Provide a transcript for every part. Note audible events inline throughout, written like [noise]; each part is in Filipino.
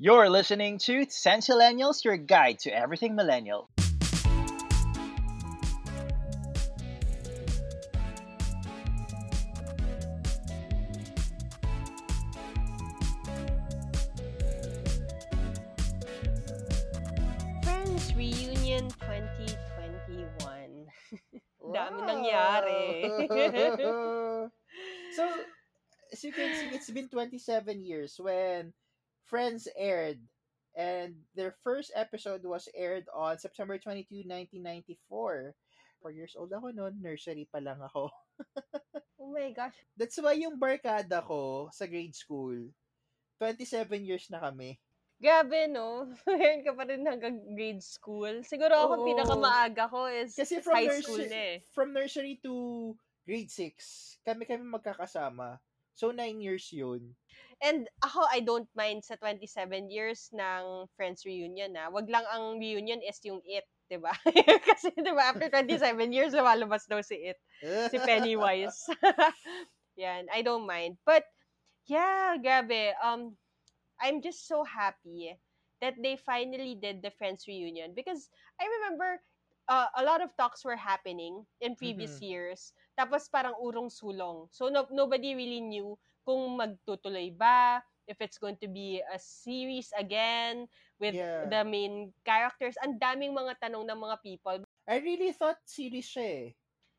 You're listening to Sensillennials, your guide to everything millennial. Friends Reunion 2021. [laughs] Dami nangyari. [laughs] [laughs] so, as you can see, it's been 27 years when Friends aired. And their first episode was aired on September 22, 1994. Four years old ako noon, nursery pa lang ako. [laughs] oh my gosh. That's why yung barkada ko sa grade school, 27 years na kami. Grabe, no? [laughs] Ngayon ka pa rin hanggang grade school. Siguro ako, Oo. pinakamaaga ko is Kasi from high school nursery, na eh. from nursery to grade 6, kami kami magkakasama. So, 9 years yun. And ako, I don't mind sa 27 years ng Friends Reunion, na. Wag lang ang reunion is yung It, 'di ba? [laughs] Kasi 'di ba after 27 years lumalabas daw si It, si Pennywise. [laughs] Yan, I don't mind. But yeah, grabe. Um I'm just so happy that they finally did the Friends Reunion because I remember uh, a lot of talks were happening in previous Mhm. years. Tapos parang urong-sulong. So no, nobody really knew kung magtutuloy ba, if it's going to be a series again with Yeah. the main characters. Ang daming mga tanong ng mga people. I really thought series siya eh.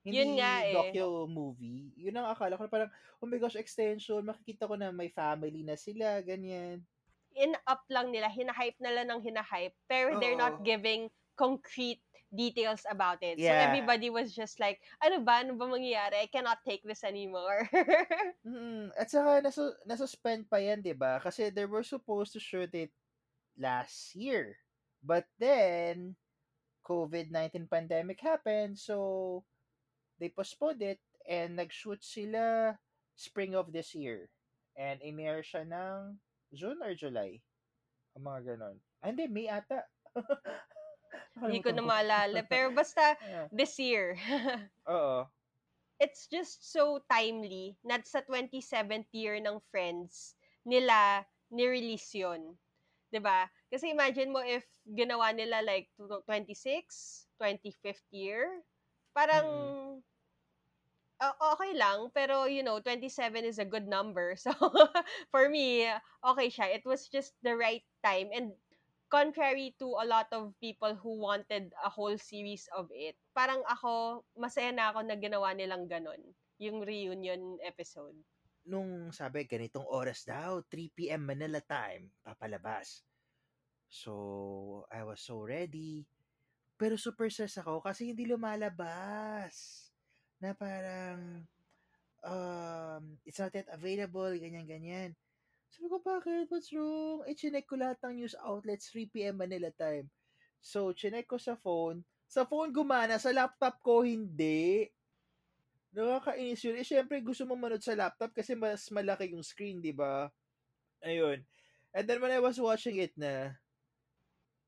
Hindi Yun nga eh. docu-movie. Yun ang akala ko. Parang, oh my gosh, extension. Makikita ko na may family na sila, ganyan. In-up lang nila, hinahype nila ng hinahype, pero they're not giving concrete details about it. So everybody was just like, ano ba? Ano ba mangyayari? I cannot take this anymore. [laughs] Mm, at saka, nasu nasuspend pa yan, di ba? Kasi they were supposed to shoot it last year. But then, COVID-19 pandemic happened, so they postponed it and nag-shoot sila spring of this year. And in-air siya ng June or July. Ang mga ganon. Ah, hindi, May ata. [laughs] Hindi ko na maalala. Pero basta, [laughs] Yeah. this year. [laughs] Oo. it's just so timely na sa 27th year ng Friends nila ni-release yun. 'Di ba? Kasi imagine mo if ginawa nila like tw- 26, 25th year, parang o- okay lang, pero you know, 27 is a good number. [laughs] So, for me, okay siya. It was just the right time. And contrary to a lot of people who wanted a whole series of it, parang ako, masaya na ako na ginawa nilang ganon. Yung reunion episode. nung sabi, ganitong oras daw, 3 p.m. Manila time, papalabas. So, I was so ready. Pero super stress ako kasi hindi lumalabas. Na parang, um, it's not yet available, ganyan-ganyan. Sabi ko, bakit? What's wrong? Eh, chinek ko lahat ng news outlets, 3 p.m. Manila time. So, chinek ko sa phone. Sa phone gumana, sa laptop ko hindi. Nakakainis yun. Eh, syempre, gusto mo manood sa laptop kasi mas malaki yung screen, di ba? Ayun. And then when I was watching it na,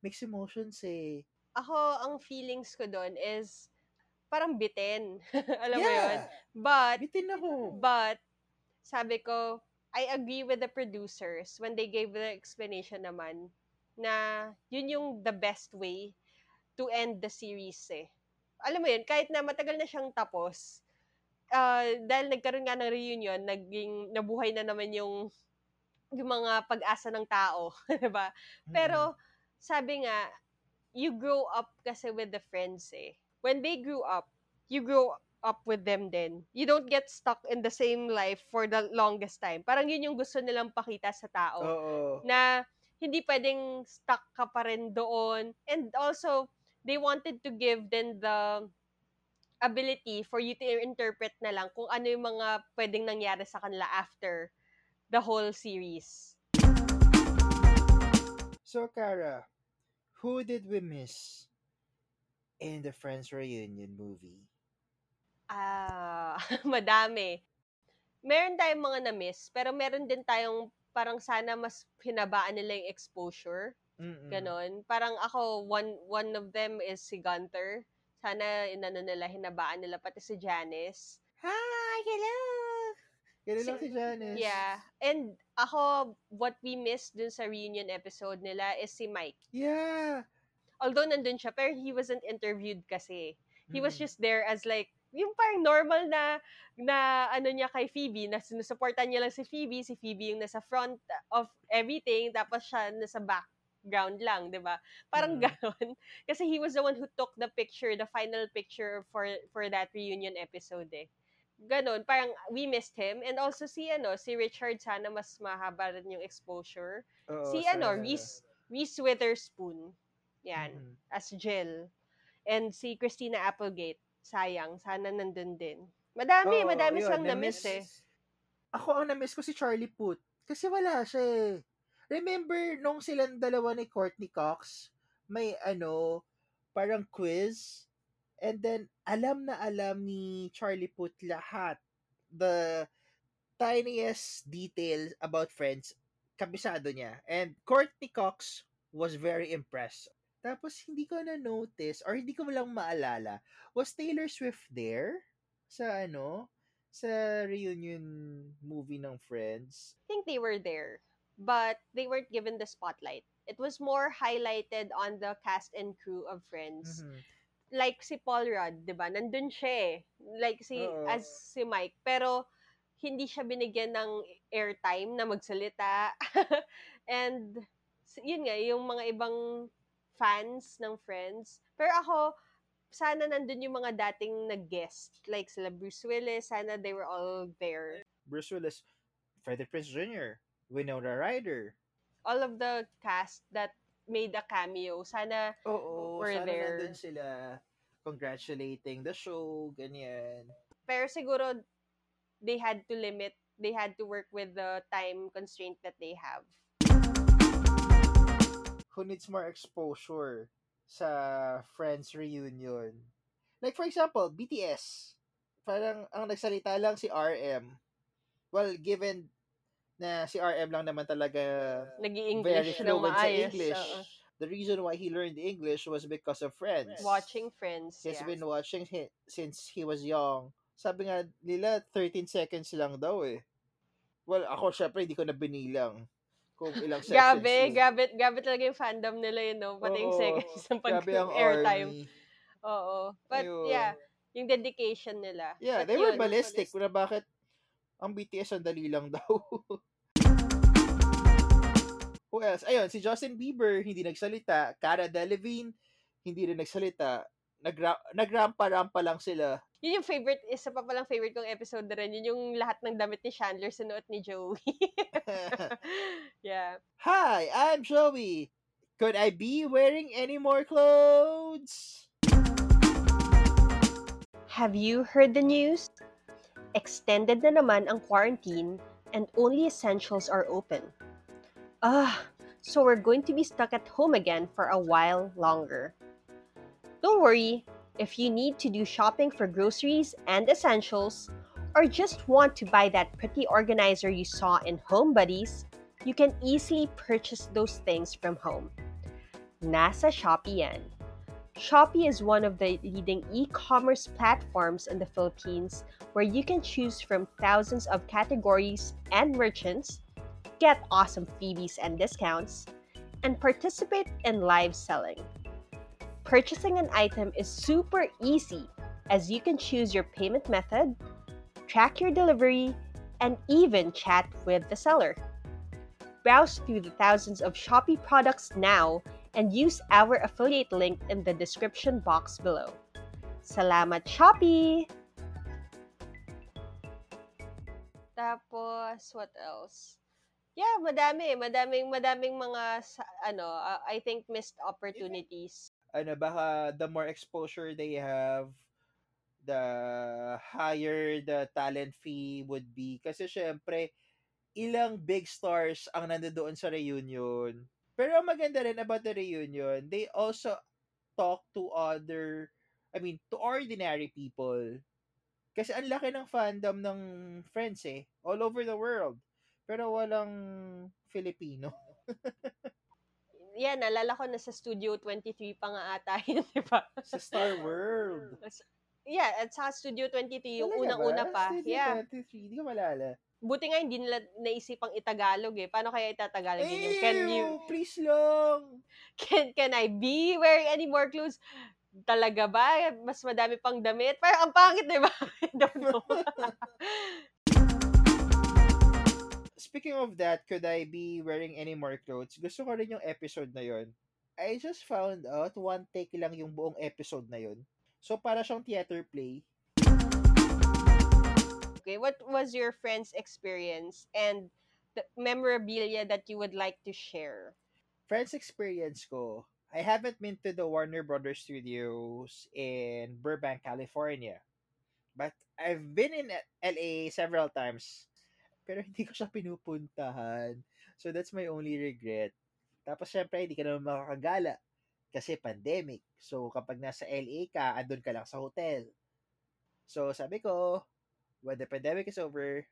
mixed emotions eh. Ako, ang feelings ko doon is parang bitin. [laughs] Alam mo yun? yeah! But, Bitin ako. But, sabi ko, I agree with the producers when they gave the explanation naman na yun yung the best way to end the series eh. Alam mo yun, kahit na matagal na siyang tapos, ah, dahil nagkaroon nga ng reunion, naging, nabuhay na naman yung yung mga pag-asa ng tao, [laughs] 'di ba? Pero sabi nga, you grow up kasi with the friends eh. When they grew up, you grow up with them then. You don't get stuck in the same life for the longest time. Parang yun yung gusto nilang pakita sa tao. Oo. Na hindi pwedeng stuck ka pa rin doon. And also, they wanted to give then the ability for you to interpret na lang kung ano yung mga pwedeng nangyari sa kanila after the whole series. So, Kara, who did we miss in the Friends Reunion movie? Ah, [laughs] madami. Meron tayong mga na-miss, pero meron din tayong parang sana mas hinabaan nila yung exposure. Mm-mm. Ganon. Parang ako, one, one of them is si Gunter. Sana inano nila, hinabaan nila pati si Janice. Hi! Hello! Ganun lang si Janice. Yeah. And ako, what we missed dun sa reunion episode nila is si Mike. Yeah. Although nandun siya, pero he wasn't interviewed kasi. He was Mm. just there as like, yung parang normal na, na ano niya kay Phoebe, na sinusuportan niya lang si Phoebe, si Phoebe yung nasa front of everything, tapos siya nasa background lang, di ba? Parang Mm. ganon. [laughs] Kasi he was the one who took the picture, the final picture for for that reunion episode eh. Ganon, parang we missed him. And also si ano, si Richard sana mas mahaba rin yung exposure. Oo, si ano, sana. Reese, Reese Witherspoon. Yan Mhm. as Jill. And si Christina Applegate, sayang, sana nandun din. Madami, Oo, madami yun, silang na-miss na-miss- eh. Ako ang na-miss ko si Charlie Puth. Kasi wala siya eh. Remember nung silang dalawa ni Courtney Cox, may ano, parang quiz. And then, alam na alam ni Charlie Puth lahat. The tiniest details about Friends, kabisado niya. And Courtney Cox was very impressed. Tapos, hindi ko na-notice, or hindi ko lang maalala, was Taylor Swift there? Sa ano? Sa reunion movie ng Friends? I think they were there, but they weren't given the spotlight. It was more highlighted on the cast and crew of Friends. Mhm. Like si Paul Rudd, 'di ba? Nandun siya eh. Like si Oo. as si Mike, pero hindi siya binigyan ng airtime na magsalita. [laughs] and yun nga, yung mga ibang fans ng Friends. Pero ako, sana nandun yung mga dating nag-guest. Like sila Bruce Willis, sana they were all there. Bruce Willis, Freddie Prinze Jr., Winona Ryder. all of the cast that made a cameo, sana Oo, Were sana there. nandun sila congratulating the show, ganyan. pero siguro they had to limit, they had to work with the time constraint that they have. Who needs more exposure sa Friends reunion? Like for example, BTS. Parang ang nagsalita lang si RM. Well, given na si RM lang naman talaga very fluent sa. English. oo. The reason why he learned English was because of Friends. watching Friends. He's yeah. been watching hi- since he was young. Sabi nga nila, 13 seconds lang daw eh. Well, ako syempre hindi ko na binilang kung ilang seconds. Grabe, yun. grabe, grabe talaga yung fandom nila yun, no? Pati yung Oo, seconds [laughs] ng pag-airtime. army. Oo. But Ayun. yeah, yung dedication nila. Yeah, But they were yun, ballistic. Kung na bakit ang BTS ang dali lang daw. [laughs] Who else? Ayun, si Justin Bieber, hindi nagsalita. Cara Delevingne, hindi rin nagsalita. Nagra- nagrampa-rampa lang sila. Yun yung favorite, isa pa palang favorite kong episode na rin. Yun yung lahat ng damit ni Chandler sinuot ni Joey. [laughs] [laughs] yeah. Hi, I'm Joey. Could I be wearing any more clothes? Have you heard the news? Extended na naman ang quarantine and only essentials are open. Ah, so we're going to be stuck at home again for a while longer. Don't worry, if you need to do shopping for groceries and essentials, or just want to buy that pretty organizer you saw in Home Buddies, you can easily purchase those things from home. Nasa Shopee yan. Shopee is one of the leading e commerce platforms in the Philippines where you can choose from thousands of categories and merchants, get awesome freebies and discounts, and participate in live selling. Purchasing an item is super easy as you can choose your payment method, track your delivery, and even chat with the seller. Browse through the thousands of Shopee products now and use our affiliate link in the description box below. Salamat Shopee! Tapos, what else? Yeah, madami. Madaming, madaming mga, ano, uh, I think missed opportunities. Ano, baka the more exposure they have, the higher the talent fee would be. Kasi syempre, ilang big stars ang nandoon sa reunion. Pero maganda rin about the reunion, they also talk to other, I mean, to ordinary people. Kasi ang laki ng fandom ng Friends eh, all over the world. Pero walang Filipino. [laughs] Yeah, nalala ko na sa Studio 23 pa nga ata [laughs] yun, di ba? Sa Star World. [laughs] Yeah, at sa Studio 23, yung unang-una ba? pa. Studio Yeah. 23, hindi ko malala. buti nga hindi nila naisipang itagalog eh. Paano kaya itatagalog yun can you, please lang. can, can I be wearing any more clothes? Talaga ba? Mas madami pang damit? Parang ang pangit, di ba? [laughs] I don't know. Speaking of that, could I be wearing any more clothes? Gusto ko rin yung episode na yon. I just found out one take lang yung buong episode na yon. So para siyang theater play. okay, what was your friend's experience and the memorabilia that you would like to share? Friends experience ko, I haven't been to the Warner Brothers Studios in Burbank, California. But I've been in LA several times. Pero [laughs] hindi ko siya pinupuntahan. So that's my only regret. Tapos syempre, hindi ka naman makakagala. Kasi pandemic. So kapag nasa LA ka, andun ka lang sa hotel. So sabi ko, when the pandemic is over,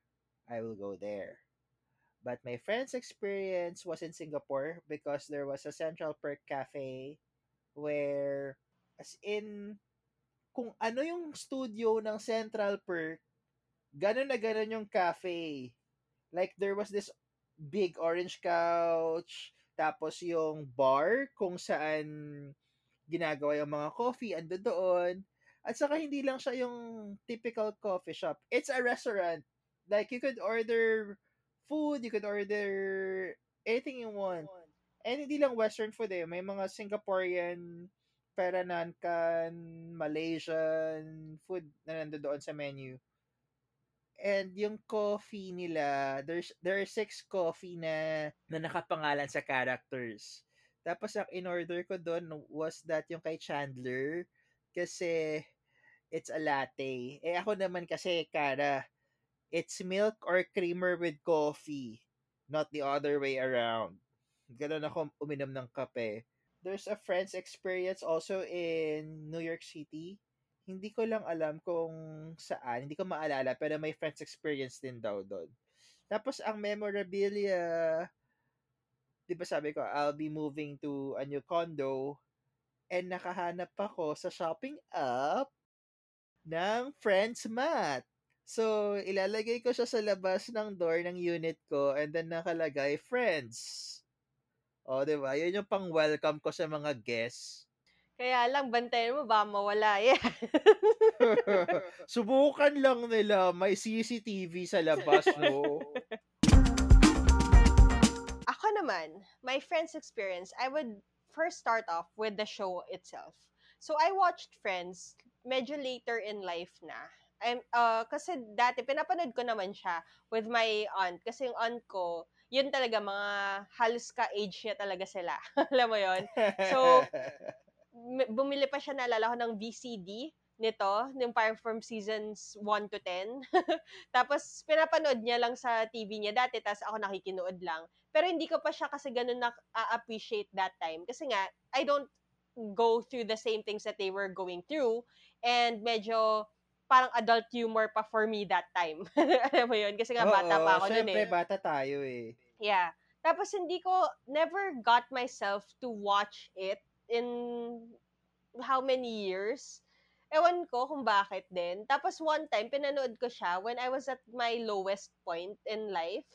I will go there. But my friend's experience was in Singapore because there was a Central Perk Cafe where, as in, kung ano yung studio ng Central Perk, ganun na ganun yung cafe. Like, there was this big orange couch, tapos yung bar kung saan ginagawa yung mga coffee, ando doon. At saka hindi lang siya yung typical coffee shop. It's a restaurant. Like, you could order food, you could order anything you want. And hindi lang Western food eh. May mga Singaporean, Peranankan, Malaysian food na nandoon sa menu. And yung coffee nila, there's there are six coffee na na nakapangalan sa characters. Tapos ang in-order ko doon was that yung kay Chandler kasi it's a latte. Eh ako naman kasi kara it's milk or creamer with coffee, not the other way around. Ganun ako uminom ng kape. There's a friend's experience also in New York City. Hindi ko lang alam kung saan, hindi ko maalala, pero may friend's experience din daw doon. Tapos ang memorabilia, di ba sabi ko, I'll be moving to a new condo and nakahanap ako sa shopping app ng Friends Mat. So, ilalagay ko siya sa labas ng door ng unit ko and then nakalagay, friends. O, di ba? Yun yung pang-welcome ko sa mga guests. Kaya lang, bantayan mo, ba mawala [laughs] yan. Subukan lang nila. May CCTV sa labas, [laughs] no? Ako naman, my friend's experience, I would first start off with the show itself. So, I watched Friends medyo later in life na. I'm, uh, kasi dati, pinapanood ko naman siya with my aunt. Kasi yung aunt ko, yun talaga, mga halos ka-age niya talaga sila. [laughs] Alam mo yon So, bumili pa siya, naalala ko, ng VCD nito, yung parang from seasons 1 to 10. [laughs] tapos, pinapanood niya lang sa TV niya dati, tapos ako nakikinood lang. Pero hindi ko pa siya kasi ganun na-appreciate that time. Kasi nga, I don't go through the same things that they were going through. And medyo, parang adult humor pa for me that time. [laughs] Alam mo yun? Kasi nga bata Oo, pa ako nun syempre, eh. bata tayo eh. Yeah. Tapos hindi ko, never got myself to watch it in how many years. Ewan ko kung bakit din. Tapos one time, pinanood ko siya when I was at my lowest point in life.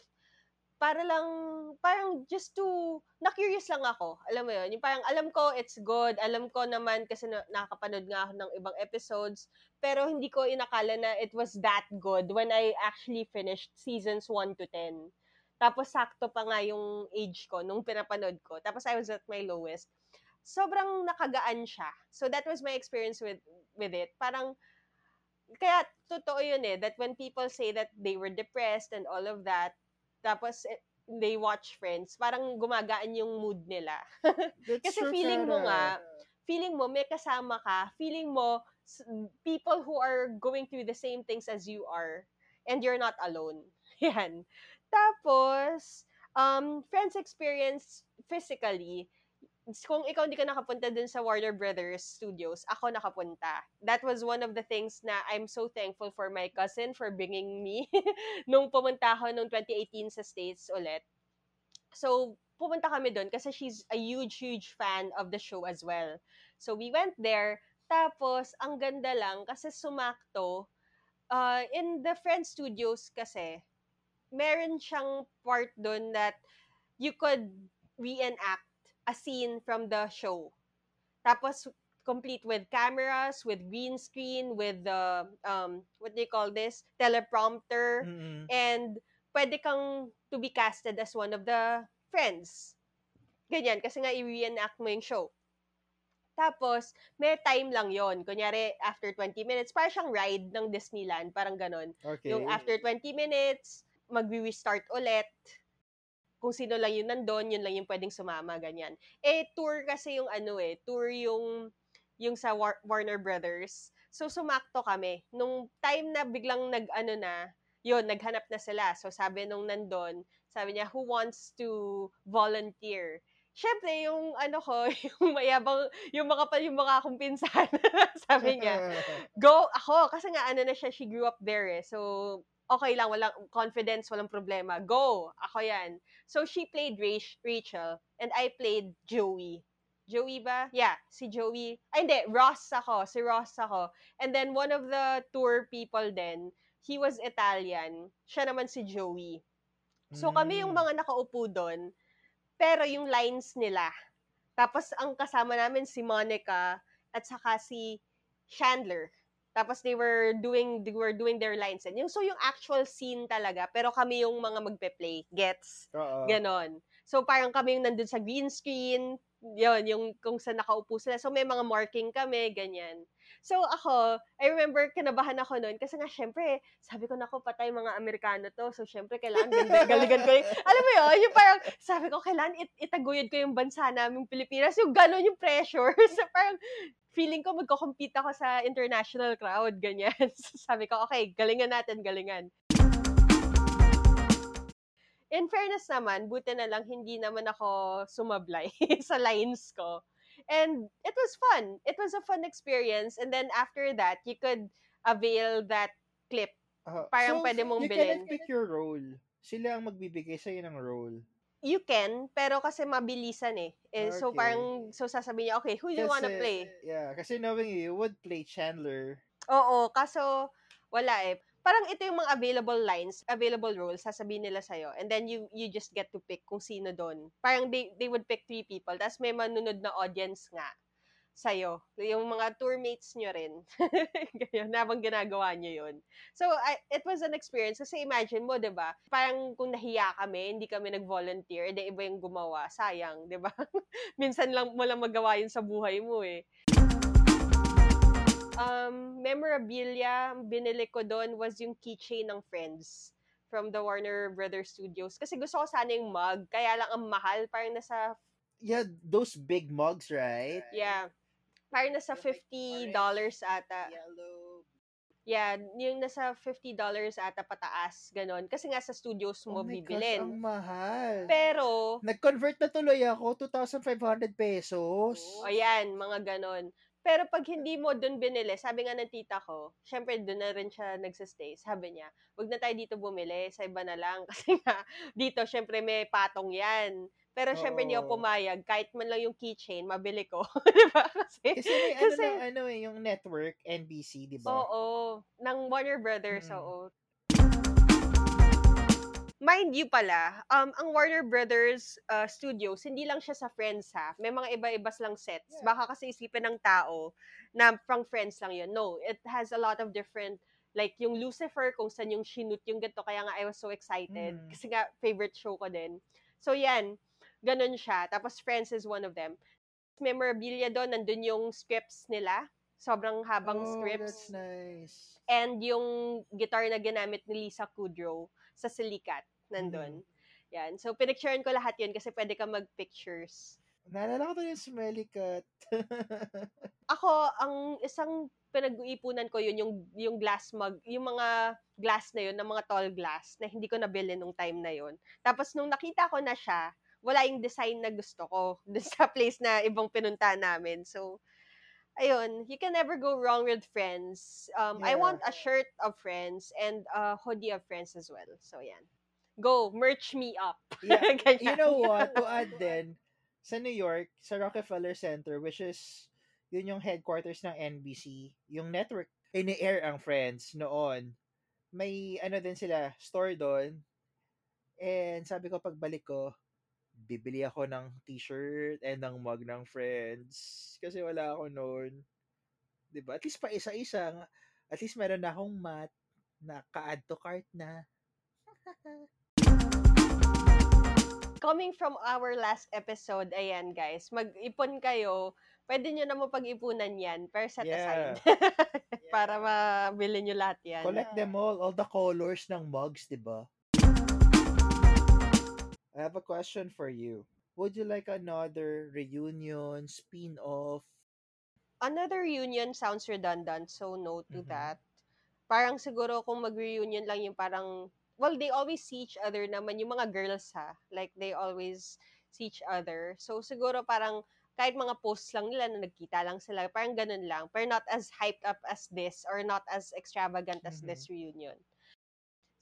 Para lang, parang just to, na-curious lang ako. Alam mo yun? Yung parang alam ko it's good. Alam ko naman kasi na, nakakapanood nga ako ng ibang episodes. Pero hindi ko inakala na it was that good when I actually finished seasons 1 to 10. Tapos sakto pa nga yung age ko nung pinapanood ko. Tapos I was at my lowest. Sobrang nakagaan siya. So that was my experience with with it. Parang kaya totoo yun eh that when people say that they were depressed and all of that tapos eh, they watch Friends, parang gumagaan yung mood nila. [laughs] Kasi true, feeling mo nga, feeling mo may kasama ka, feeling mo people who are going through the same things as you are and you're not alone. [laughs] Yan. Tapos, um, friends experience physically, kung ikaw hindi ka nakapunta dun sa Warner Brothers Studios, ako nakapunta. That was one of the things na I'm so thankful for my cousin for bringing me [laughs] nung pumunta ako nung 2018 sa States ulit. So, pumunta kami doon kasi she's a huge, huge fan of the show as well. So, we went there. Tapos, ang ganda lang kasi sumakto. Uh, in the Friends Studios kasi, meron siyang part doon that you could reenact a scene from the show. Tapos, complete with cameras, with green screen, with the, um, what do you call this? Teleprompter. Mm-mm. And pwede kang to be casted as one of the friends. Ganyan, kasi nga i-reenact mo yung show. Tapos, may time lang yon Kunyari, after 20 minutes, parang siyang ride ng Disneyland, parang ganon. Okay. Yung after 20 minutes, mag-restart ulit. Kung sino lang yung nandun, yun lang yung pwedeng sumama, ganyan. Eh, tour kasi yung ano eh, tour yung, yung sa War- Warner Brothers. So, sumakto kami. Nung time na biglang nag-ano na, yun, naghanap na sila. So, sabi nung nandun, sabi niya, who wants to volunteer? Siyempre, yung ano ko, [laughs] yung mayabang, yung mga pa, yung mga akong pinsan, [laughs] sabi niya, go ako kasi nga ano na siya she grew up there eh so okay lang walang confidence walang problema go ako yan. So she played Rach- Rachel and I played Joey. Joey ba? Yeah si Joey. Ay hindi Ross ako si Ross ako. And then one of the tour people then he was Italian. Siya naman si Joey. So kami yung Mm. mga nakaupo doon pero yung lines nila. Tapos ang kasama namin si Monica at saka si Chandler. Tapos they were doing they were doing their lines and yung so yung actual scene talaga pero kami yung mga magpe-play gets Oo. ganon. So parang kami yung nandun sa green screen, yon yung kung saan nakaupo sila. So may mga marking kami, ganyan. So ako, I remember kinabahan ako noon kasi nga syempre, sabi ko nako patay mga Amerikano to. So syempre kailangan galigan ko yung, alam mo yun, yung parang sabi ko kailangan it itaguyod ko yung bansa naming Pilipinas. Yung ganon yung pressure. [laughs] so parang feeling ko magko-compete ako sa international crowd, ganyan. [laughs] So, sabi ko, okay, galingan natin, galingan. In fairness naman, buti na lang hindi naman ako sumablay [laughs] sa lines ko. And it was fun. It was a fun experience. And then after that, you could avail that clip. Oo. parang pwede mong you bilhin. cannot pick your role. Sila ang magbibigay sa'yo ng role. You can, pero kasi mabilisan eh. eh So Okay. parang, so sasabihin niya, okay, who do you wanna play? Yeah, kasi knowing you, you would play Chandler. Oo, kaso wala eh. Parang ito yung mga available lines, available roles, sasabihin nila sa'yo. And then you you just get to pick kung sino doon. Parang they, they would pick three people. Tapos may manunod na audience nga sa'yo. Yung mga tourmates nyo rin. [laughs] Ganyan, habang ginagawa nyo yun. So, I, it was an experience. Kasi imagine mo, di ba? Parang kung nahiya kami, hindi kami nag-volunteer, edi iba yung gumawa. Sayang, di ba? [laughs] Minsan lang mo lang magawa yun sa buhay mo eh um, memorabilia binili ko doon was yung keychain ng Friends from the Warner Brothers Studios. Kasi gusto ko sana yung mug, kaya lang ang mahal. Parang nasa, Yeah, those big mugs, right? yeah, parang nasa $50 ata. Yellow. Yeah, yung nasa $50 ata pataas, ganon. Kasi nga sa studios oh mo my gosh, bibilin. ang mahal. Pero, Nag-convert na tuloy ako, 2,500 pesos. o yan, mga ganon. Pero pag hindi mo doon binili, sabi nga ng tita ko, syempre doon na rin siya nagsistay. Sabi niya, wag na tayo dito bumili, sa iba na lang. [laughs] Kasi nga, dito syempre may patong yan. Pero syempre hindi ako pumayag. Kahit man lang yung keychain, mabili ko. [laughs] di ba? Kasi, Kasi may ano Kasi- na, ano eh, yung network, NBC, di ba? oo. Ng Warner Brothers, Mm. oo. Mind you pala, um, ang Warner Brothers uh, Studios, hindi lang siya sa Friends ha. May mga iba-ibas lang sets. Yeah. Baka kasi isipin ng tao na pang Friends lang yun. No, it has a lot of different, like yung Lucifer, kung saan yung shoot yung ganito. Kaya nga I was so excited. Mm. Kasi nga, favorite show ko din. So yan, ganun siya. Tapos Friends is one of them. Memorabilia doon, nandun yung scripts nila. Sobrang habang oh, scripts that's nice. and yung guitar na ginamit ni Lisa Kudrow sa Silikat, nandun. Yan. So, pinicturean ko lahat yun kasi pwede ka mag-pictures. Naalala ko to yung smelly cat. [laughs] Ako, ang isang pinag-iipunan ko yun, yung, yung glass mug, yung mga glass na yun, ng mga tall glass, na hindi ko nabili nung time na yun. Tapos, nung nakita ko na siya, wala yung design na gusto ko [laughs] dun sa place na ibang pinunta namin. So, ayun, you can never go wrong with friends. Um, I Yeah. want a shirt of friends and a hoodie of friends as well. So, yan. Go, merch me up. Yeah, [laughs] you know what? To add [laughs] din, sa New York, sa Rockefeller Center, which is, yun yung headquarters ng NBC, yung network, ini-air ang Friends noon. May, ano din sila, store doon. And sabi ko pagbalik ko, bibili ako ng t-shirt and ng mug ng friends. Kasi wala ako noon. 'Di ba? At least pa isa-isa. At least meron na akong mat na ka-add to cart na. [laughs] Coming from our last episode, ayan guys, mag-ipon kayo. Pwede nyo naman pag-ipunan yan, per set Yeah. aside. [laughs] Para mabili nyo lahat yan. Collect them all, all the colors ng mugs, 'di ba? I have a question for you. Would you like another reunion, spin-off? Another reunion sounds redundant, so no to Mhm. that. Parang siguro kung mag-reunion lang yung parang, well, they always see each other naman, yung mga girls ha. Like, they always see each other. So, siguro parang, kahit mga posts lang nila na nagkita lang sila, parang ganun lang. Pero not as hyped up as this, or not as extravagant as Mhm. this reunion.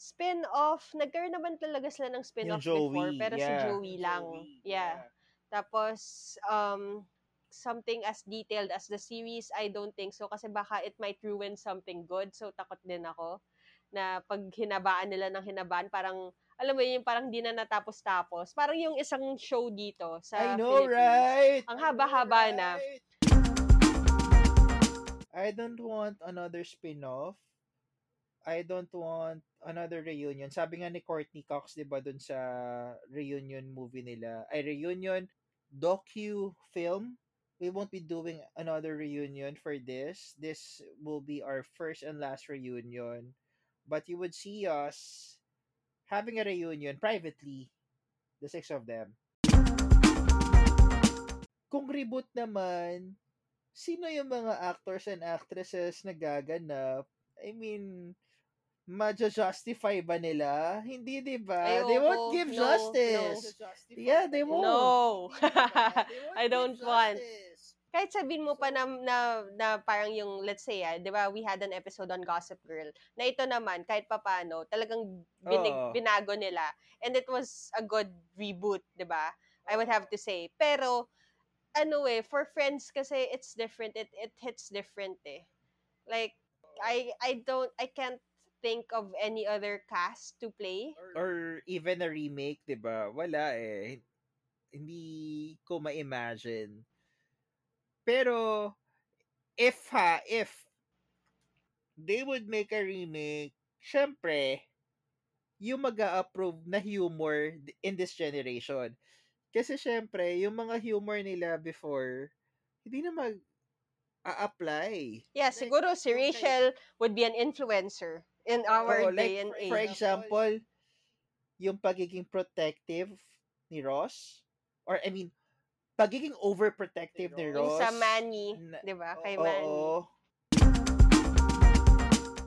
Spin-off, nagkaroon naman talaga sila ng Yung spin-off Joey, before, pero si yeah. Joey lang. yeah. Tapos, um, something as detailed as the series, I don't think so. Kasi baka it might ruin something good. So, takot din ako na pag hinabaan nila ng hinabaan, parang, alam mo yun, parang di na natapos-tapos. Parang yung isang show dito sa I know, Philippines. right? Ang haba-haba na. right? I don't want another spin-off. I don't want another reunion. Sabi nga ni Courtney Cox, 'di ba, dun sa reunion movie nila, ay reunion docu film. We won't be doing another reunion for this. This will be our first and last reunion. But you would see us having a reunion privately, the six of them. Kung reboot naman, sino yung mga actors and actresses na gaganap? I mean, ma-justify ba nila? Hindi, di ba? Ay, They oo, won't give no, justice. Yeah, they won't. No. [laughs] They won't I don't want. justice. Kahit sabihin mo pa na, na, na parang yung, let's say, ah, di ba, we had an episode on Gossip Girl, na ito naman, kahit papano, talagang binig, Oo. binago nila. And it was a good reboot, di ba? I would have to say. Pero, ano eh, for Friends kasi, it's different. It, it hits different eh. Like, I, I don't, I can't think of any other cast to play. Or even a remake, di ba? Wala eh. Hindi ko ma-imagine. Pero, if ha, if they would make a remake, syempre, yung mag approve na humor in this generation. Kasi syempre, yung mga humor nila before, hindi na mag a-apply. Yeah, Like, siguro si Rachel would be an influencer in our Oo, day like, and for age. example, yung pagiging protective ni Ross, or I mean, pagiging overprotective ni Yung Ross. sa Manny, 'di ba? Kay Oo. Manny.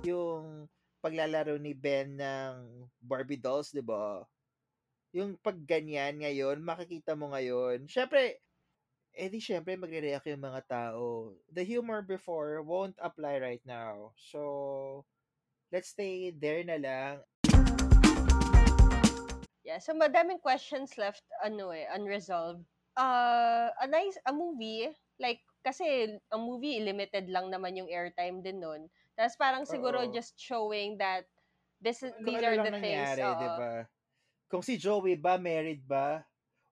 Yung paglalaro ni Ben ng Barbie dolls, 'di ba? Yung pagganyan ngayon, makikita mo ngayon. Syempre, eh di syempre magre-react yung mga tao. The humor before won't apply right now. So, let's stay there na lang. Yeah, so madaming questions left ano eh, unresolved. Uh, a nice a movie like kasi ang movie limited lang naman yung airtime din nun. Tapos parang siguro Oo. just showing that this is Kung these ano are the things. nangyari, oo. di ba? Kung si Joey ba, married ba?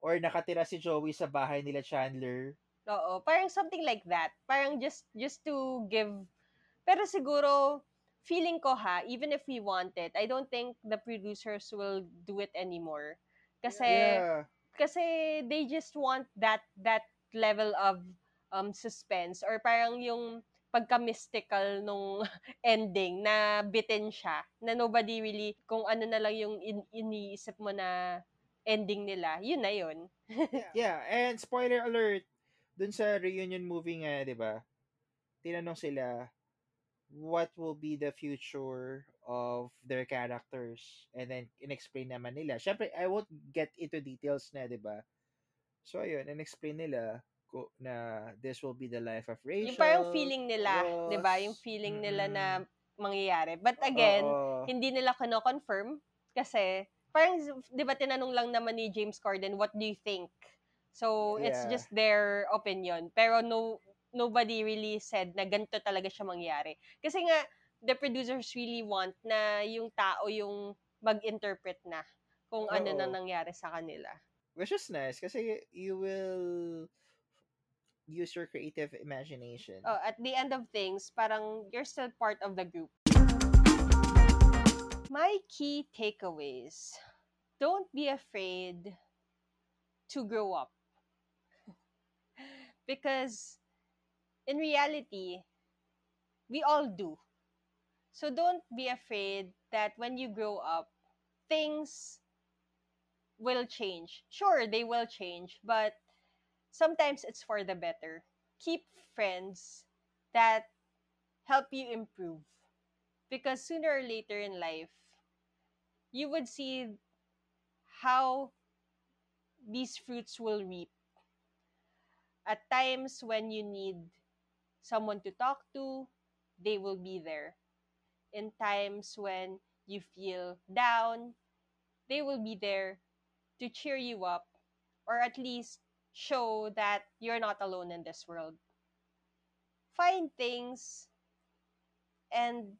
Or nakatira si Joey sa bahay nila Chandler? Oo, parang something like that. Parang just just to give pero siguro feeling ko ha, even if we want it, I don't think the producers will do it anymore. Kasi yeah. Kasi they just want that that level of um suspense or parang yung pagka-mystical nung [laughs] ending na bitin siya na nobody really kung ano na lang yung in- iniisip mo na ending nila yun na yun Yeah, and spoiler alert, dun sa reunion movie nga, di ba? Tinanong sila, what will be the future of their characters? And then, in-explain naman nila. Siyempre, I won't get into details na, di ba? So, ayun, in-explain nila ko, na this will be the life of Rachel. yung parang feeling nila 'di ba yung feeling nila mm-mm. na mangyayari but again Oo. hindi nila kino-confirm kasi parang 'di ba tinanong lang naman ni James Corden what do you think so it's Yeah. just their opinion pero no nobody really said na ganito talaga siya mangyari kasi nga the producers really want na yung tao yung mag-interpret na kung ano na Oo. nangyari sa kanila. Which is nice kasi you will use your creative imagination. Oh, at the end of things, parang you're still part of the group. My key takeaways. Don't be afraid to grow up. [laughs] because in reality, we all do. So don't be afraid that when you grow up, things will change. Sure, they will change, but sometimes it's for the better. Keep friends that help you improve. Because sooner or later in life, you would see how these fruits will reap. At times when you need someone to talk to, they will be there. In times when you feel down, they will be there to cheer you up or at least show that you're not alone in this world. Find things and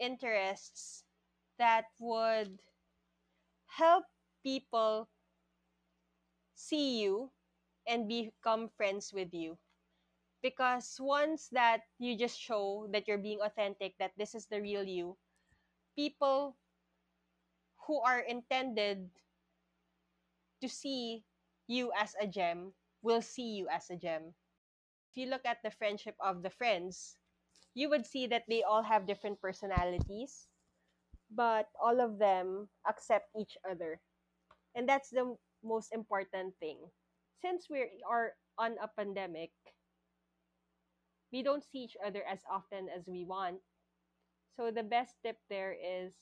interests that would help people see you and become friends with you. Because once that you just show that you're being authentic, that this is the real you, people who are intended to see you as a gem will see you as a gem. If you look at the friendship of the friends, you would see that they all have different personalities, but all of them accept each other. And that's the most important thing. Since we are on a pandemic, we don't see each other as often as we want. So the best tip there is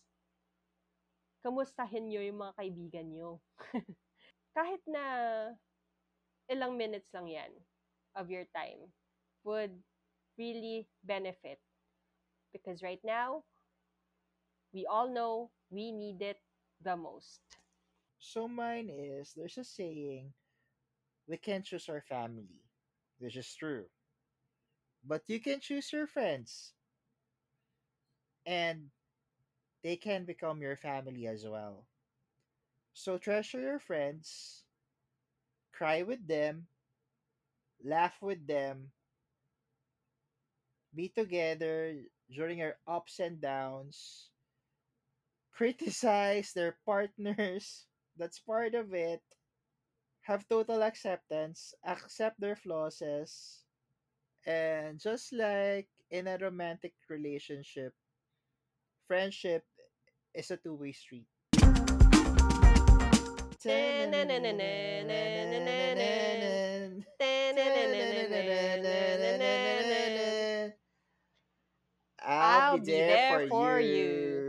kamustahin nyo yung mga kaibigan nyo. [laughs] Kahit na ilang minutes lang yan of your time would really benefit. Because right now, we all know we need it the most. So mine is there's a saying we can't choose our family. Which is true. But you can choose your friends. And they can become your family as well. So treasure your friends, cry with them, laugh with them, be together during your ups and downs, [laughs] criticize their partners. [laughs] That's part of it. Have total acceptance, accept their flaws, and just like in a romantic relationship, friendship is a two way street. I'll, be there, for, you.